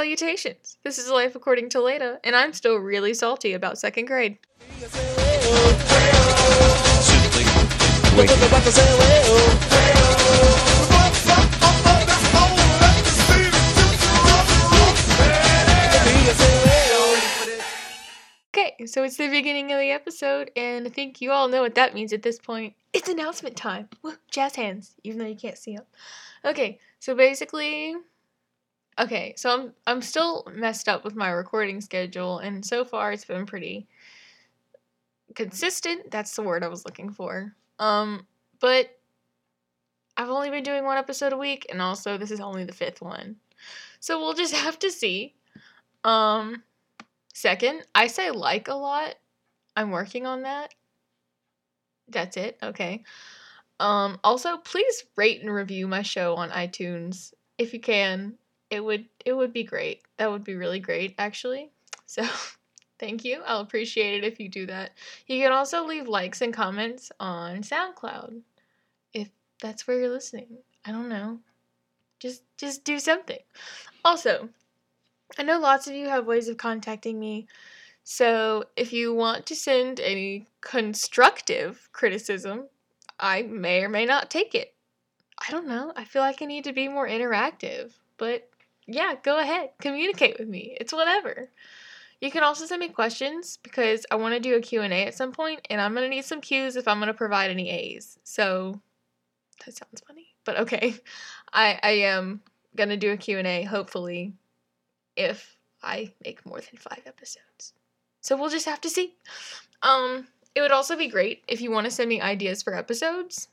salutations! This is Life According to Leda, and I'm still really salty about second grade. Okay, so it's the beginning of the episode, and I think you all know what that means at this point. It's announcement time. Woo, jazz hands, even though you can't see them. Okay, so basically, okay, so I'm I'm still messed up with my recording schedule, and so far it's been pretty consistent. That's the word I was looking for. Um, but I've only been doing one episode a week, and also this is only the fifth one, so we'll just have to see. Um, second, I say like a lot. I'm working on that. That's it. Okay. Um, also, please rate and review my show on iTunes if you can. It would it would be great. That would be really great, actually. So, thank you. I'll appreciate it if you do that. You can also leave likes and comments on SoundCloud if that's where you're listening. I don't know. Just just do something. Also, I know lots of you have ways of contacting me. So, if you want to send any constructive criticism, I may or may not take it. I don't know. I feel like I need to be more interactive. But yeah, go ahead. Communicate with me. It's whatever. You can also send me questions because I want to do a Q&A at some point and I'm going to need some Q's if I'm going to provide any A's. So that sounds funny, but okay. I I am going to do a Q&A hopefully if I make more than 5 episodes. So we'll just have to see. Um it would also be great if you want to send me ideas for episodes.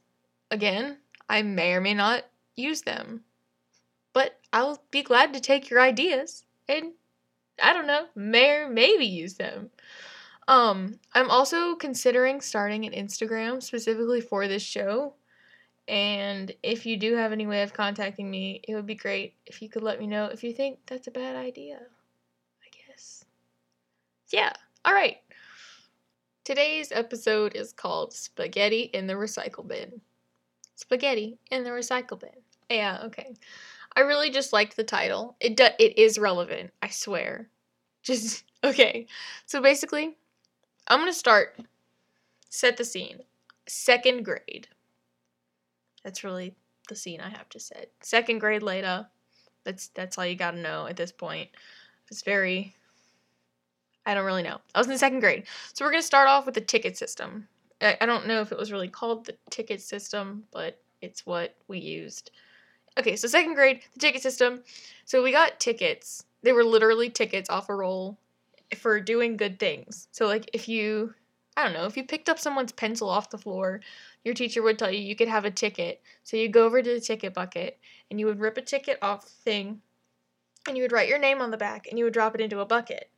Again, I may or may not use them. I'll be glad to take your ideas and I don't know, may or maybe use them. Um, I'm also considering starting an Instagram specifically for this show. And if you do have any way of contacting me, it would be great if you could let me know if you think that's a bad idea. I guess. Yeah, alright. Today's episode is called Spaghetti in the Recycle Bin. Spaghetti in the Recycle Bin. Yeah, okay. I really just liked the title. It do- it is relevant, I swear. Just okay. So basically, I'm going to start set the scene. Second grade. That's really the scene I have to set. Second grade later. That's that's all you got to know at this point. It's very I don't really know. I was in the second grade. So we're going to start off with the ticket system. I, I don't know if it was really called the ticket system, but it's what we used. Okay, so second grade, the ticket system. So we got tickets. They were literally tickets off a roll for doing good things. So like if you I don't know, if you picked up someone's pencil off the floor, your teacher would tell you you could have a ticket. So you go over to the ticket bucket and you would rip a ticket off the thing and you would write your name on the back and you would drop it into a bucket.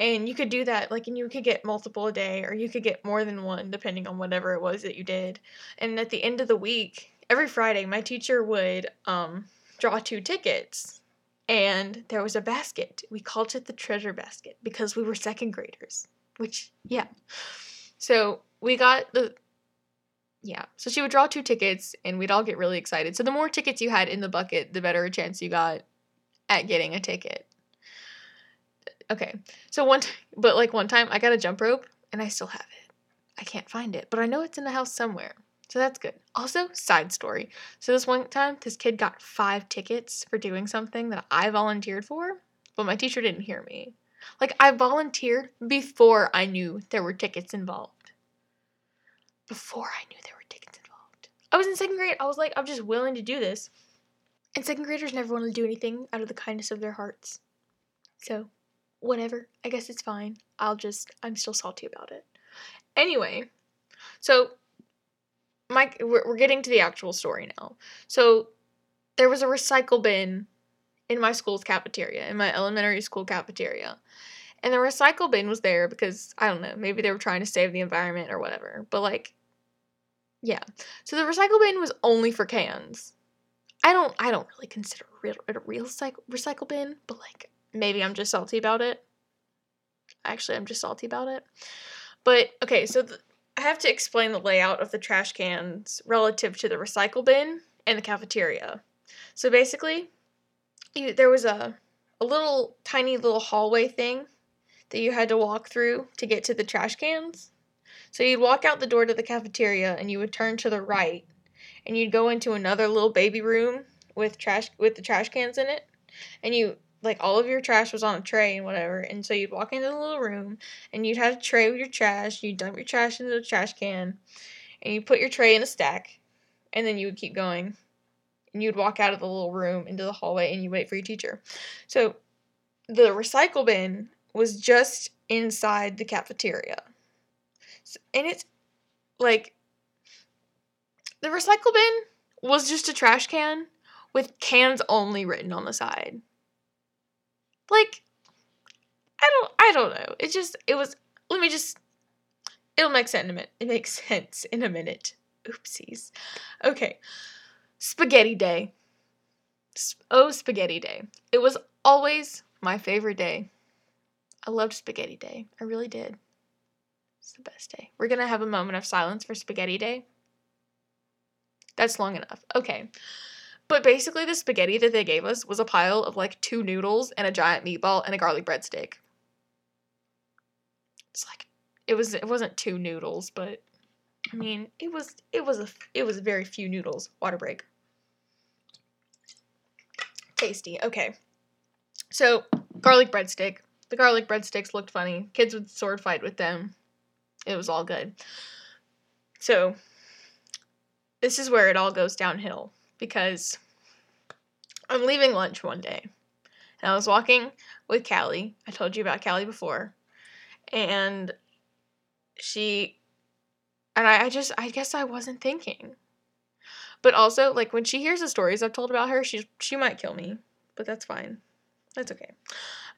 And you could do that, like, and you could get multiple a day, or you could get more than one, depending on whatever it was that you did. And at the end of the week, every Friday, my teacher would um, draw two tickets, and there was a basket. We called it the treasure basket because we were second graders, which, yeah. So we got the, yeah. So she would draw two tickets, and we'd all get really excited. So the more tickets you had in the bucket, the better a chance you got at getting a ticket okay. So one, t- but like one time, I got a jump rope, and I still have it. I can't find it, but I know it's in the house somewhere. So that's good. Also, side story. So this one time, this kid got five tickets for doing something that I volunteered for, but my teacher didn't hear me. Like I volunteered before I knew there were tickets involved. Before I knew there were tickets involved. I was in second grade. I was like, I'm just willing to do this. And second graders never want to do anything out of the kindness of their hearts. So whatever. I guess it's fine. I'll just, I'm still salty about it. Anyway, so Mike, we're, we're getting to the actual story now. So there was a recycle bin in my school's cafeteria, in my elementary school cafeteria. And the recycle bin was there because, I don't know, maybe they were trying to save the environment or whatever. But, like, yeah. So the recycle bin was only for cans. I don't I don't really consider it a real recycle, recycle bin, but like maybe I'm just salty about it. Actually, I'm just salty about it. But okay, so I have to explain the layout of the trash cans relative to the recycle bin and the cafeteria. So basically, you, there was a a little tiny little hallway thing that you had to walk through to get to the trash cans. So you'd walk out the door to the cafeteria and you would turn to the right and you'd go into another little baby room with trash with the trash cans in it. And you like all of your trash was on a tray and whatever. And so you'd walk into the little room and you'd have a tray with your trash, you'd dump your trash into the trash can, and you put your tray in a stack, and then you would keep going. And you'd walk out of the little room into the hallway and you wait for your teacher. So the recycle bin was just inside the cafeteria. And it's like the recycle bin was just a trash can with cans only written on the side. Like I don't I don't know. It just it was let me just it'll make sense in a minute. It makes sense in a minute. Oopsies. Okay. Spaghetti day. Oh, spaghetti day. It was always my favorite day. I loved spaghetti day. I really did. It's the best day. We're to have a moment of silence for spaghetti day. That's long enough. Okay. But basically, the spaghetti that they gave us was a pile of like two noodles and a giant meatball and a garlic breadstick. It's like it was it wasn't two noodles, but I mean it was it was a it was very few noodles. Water break. Tasty. Okay. So garlic breadstick. The garlic breadsticks looked funny. Kids would sword fight with them. It was all good. So this is where it all goes downhill because I'm leaving lunch one day. And I was walking with Callie. I told you about Callie before. And she and I, I just I guess I wasn't thinking. But also, like when she hears the stories I've told about her, she she might kill me. But that's fine. That's okay.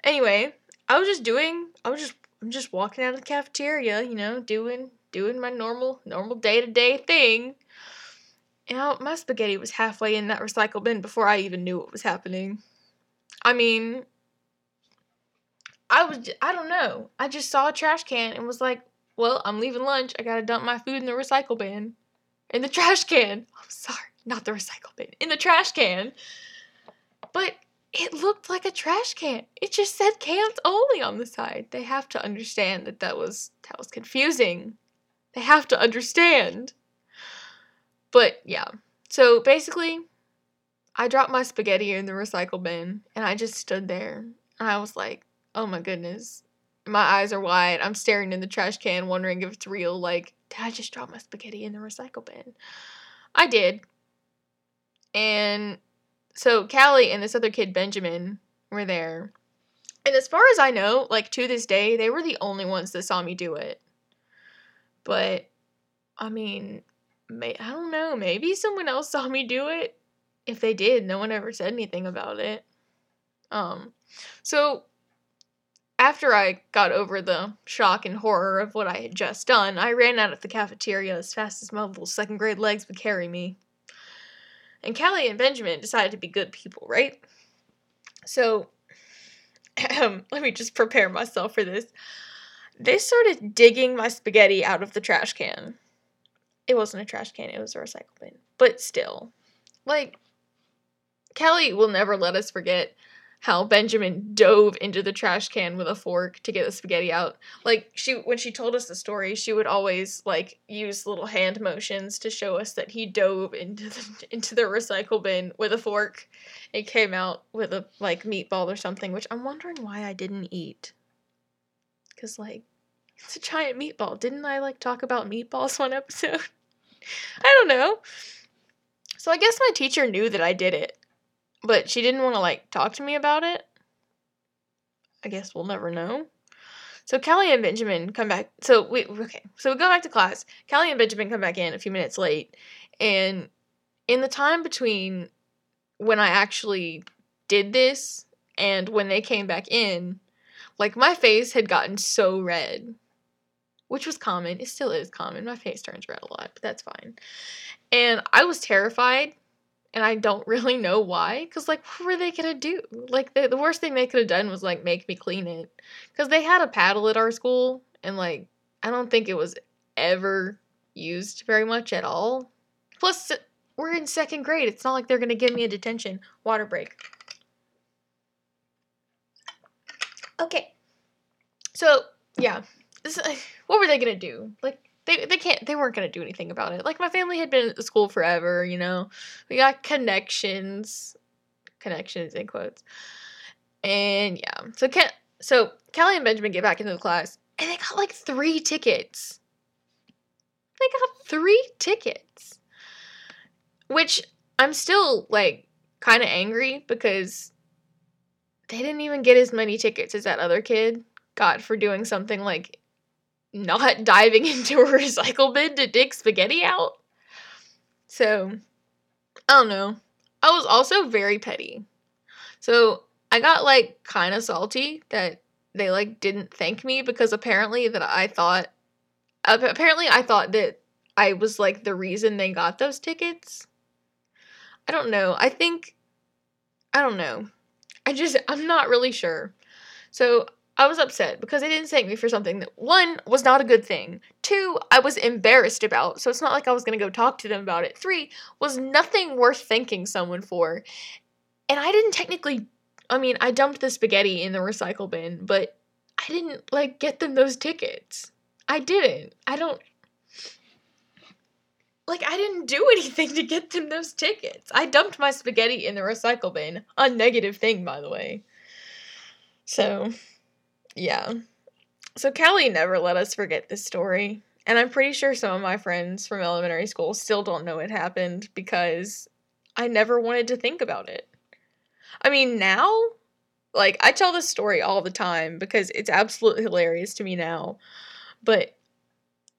Anyway, I was just doing I was just I'm just walking out of the cafeteria, you know, doing doing my normal normal day-to-day thing you know, my spaghetti was halfway in that recycle bin before I even knew what was happening. I mean, I was, I don't know. I just saw a trash can and was like, well, I'm leaving lunch. I gotta dump my food in the recycle bin. In the trash can. I'm sorry, not the recycle bin. In the trash can. But it looked like a trash can. It just said cans only on the side. They have to understand that that was that was confusing. They have to understand. But yeah. So basically, I dropped my spaghetti in the recycle bin and I just stood there and I was like, oh my goodness. My eyes are wide. I'm staring in the trash can, wondering if it's real. Like, did I just drop my spaghetti in the recycle bin? I did. And so Callie and this other kid, Benjamin, were there. And as far as I know, like to this day, they were the only ones that saw me do it. But I mean, may I don't know, maybe someone else saw me do it. If they did, no one ever said anything about it. Um so after I got over the shock and horror of what I had just done, I ran out of the cafeteria as fast as my little second grade legs would carry me. And Callie and Benjamin decided to be good people, right? So, um, let me just prepare myself for this. They started digging my spaghetti out of the trash can. It wasn't a trash can, it was a recycle bin. But still, like, Kelly will never let us forget how Benjamin dove into the trash can with a fork to get the spaghetti out. Like she when she told us the story, she would always like use little hand motions to show us that he dove into the into the recycle bin with a fork. It came out with a like meatball or something, which I'm wondering why I didn't eat. Cuz like it's a giant meatball. Didn't I like talk about meatballs one episode? I don't know. So I guess my teacher knew that I did it, but she didn't want to like talk to me about it. I guess we'll never know. So Callie and Benjamin come back. So we okay. So we go back to class. Callie and Benjamin come back in a few minutes late, and in the time between when I actually did this and when they came back in, like my face had gotten so red which was common. It still is common. My face turns red a lot, but that's fine. And I was terrified, and I don't really know why. Because, like, what were they going to do? Like, the, the worst thing they could have done was, like, make me clean it. Because they had a paddle at our school, and, like, I don't think it was ever used very much at all. Plus, we're in second grade. It's not like they're going to give me a detention. Water break. Okay. So, yeah. What were they to do? Like, they, they can't, they weren't to do anything about it. Like, my family had been at the school forever, you know? We got connections. Connections in quotes. And yeah. So, Ken, so Callie and Benjamin get back into the class, and they got like three tickets. They got three tickets. Which I'm still like kind of angry because they didn't even get as many tickets as that other kid got for doing something like not diving into a recycle bin to dig spaghetti out. So, I don't know. I was also very petty. So, I got like kind of salty that they like didn't thank me because apparently that I thought apparently I thought that I was like the reason they got those tickets. I don't know. I think I don't know. I just I'm not really sure. So I was upset because they didn't thank me for something that one was not a good thing. Two, I was embarrassed about. So it's not like I was gonna go talk to them about it. Three, was nothing worth thanking someone for. And I didn't technically I mean, I dumped the spaghetti in the recycle bin, but I didn't like get them those tickets. I didn't. I don't like I didn't do anything to get them those tickets. I dumped my spaghetti in the recycle bin. A negative thing, by the way. So, yeah. So Callie never let us forget this story. And I'm pretty sure some of my friends from elementary school still don't know it happened because I never wanted to think about it. I mean, now, like, I tell this story all the time because it's absolutely hilarious to me now. But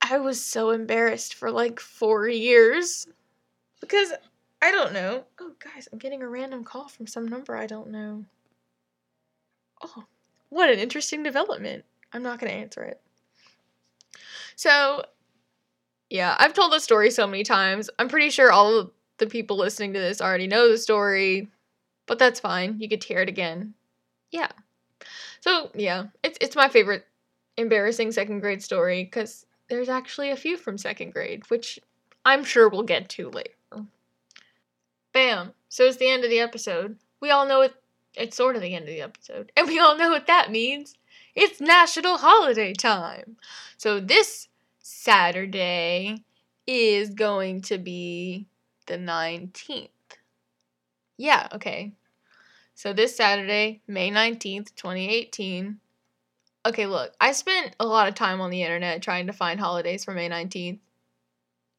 I was so embarrassed for like four years because I don't know. Oh, guys, I'm getting a random call from some number I don't know. Oh, what an interesting development. I'm not going to answer it. So, yeah, I've told the story so many times. I'm pretty sure all of the people listening to this already know the story. But that's fine. You could hear it again. Yeah. So, yeah, it's it's my favorite embarrassing second grade story cuz there's actually a few from second grade, which I'm sure we'll get to later. Bam. So it's the end of the episode. We all know it it's sort of the end of the episode. And we all know what that means. It's national holiday time. So this Saturday is going to be the 19th. Yeah, okay. So this Saturday, May 19th, 2018. Okay, look, I spent a lot of time on the internet trying to find holidays for May 19th.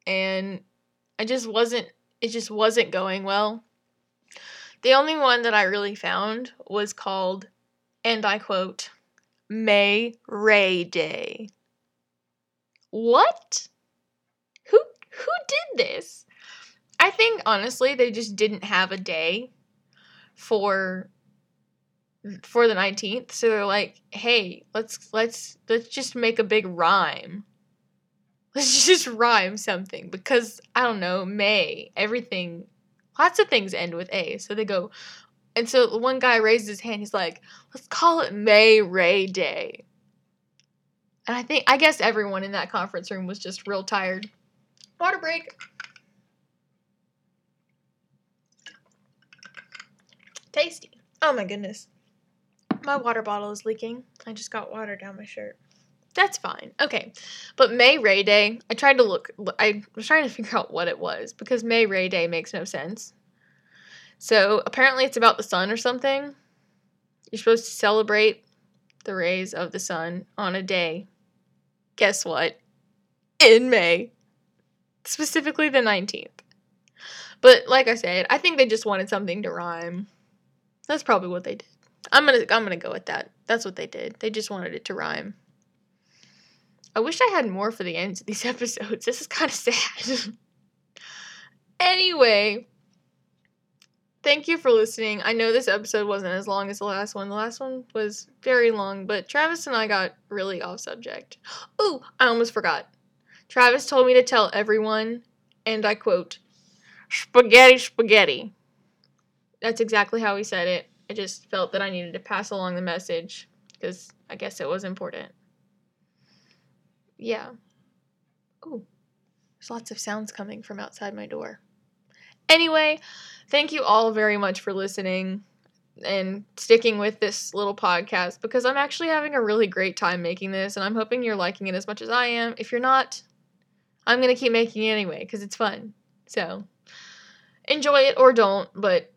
And I just wasn't it just wasn't going well. The only one that I really found was called and I quote May Ray Day. What? Who who did this? I think honestly they just didn't have a day for for the 19th so they're like hey let's let's let's just make a big rhyme let's just rhyme something because i don't know may everything lots of things end with a so they go and so one guy raises his hand he's like let's call it may ray day and i think i guess everyone in that conference room was just real tired water break Tasty. Oh my goodness. My water bottle is leaking. I just got water down my shirt. That's fine. Okay. But May Ray Day, I tried to look, I was trying to figure out what it was because May Ray Day makes no sense. So apparently it's about the sun or something. You're supposed to celebrate the rays of the sun on a day. Guess what? In May. Specifically the 19th. But like I said, I think they just wanted something to rhyme. That's probably what they did. I'm gonna I'm gonna go with that. That's what they did. They just wanted it to rhyme. I wish I had more for the ends of these episodes. This is kind of sad. anyway, thank you for listening. I know this episode wasn't as long as the last one. The last one was very long, but Travis and I got really off subject. Oh, I almost forgot. Travis told me to tell everyone, and I quote, spaghetti, spaghetti. That's exactly how he said it. I just felt that I needed to pass along the message because I guess it was important. Yeah. Oh, there's lots of sounds coming from outside my door. Anyway, thank you all very much for listening. and sticking with this little podcast because I'm actually having a really great time making this and I'm hoping you're liking it as much as I am. If you're not, I'm going to keep making it anyway because it's fun. So enjoy it or don't, but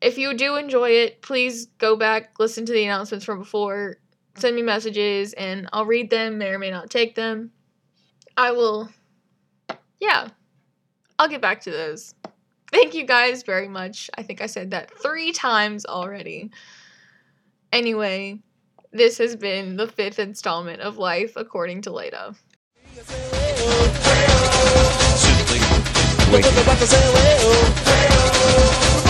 if you do enjoy it, please go back, listen to the announcements from before, send me messages, and I'll read them, may or may not take them. I will, yeah, I'll get back to those. Thank you guys very much. I think I said that three times already. Anyway, this has been the fifth installment of Life According to Leda. Waiting.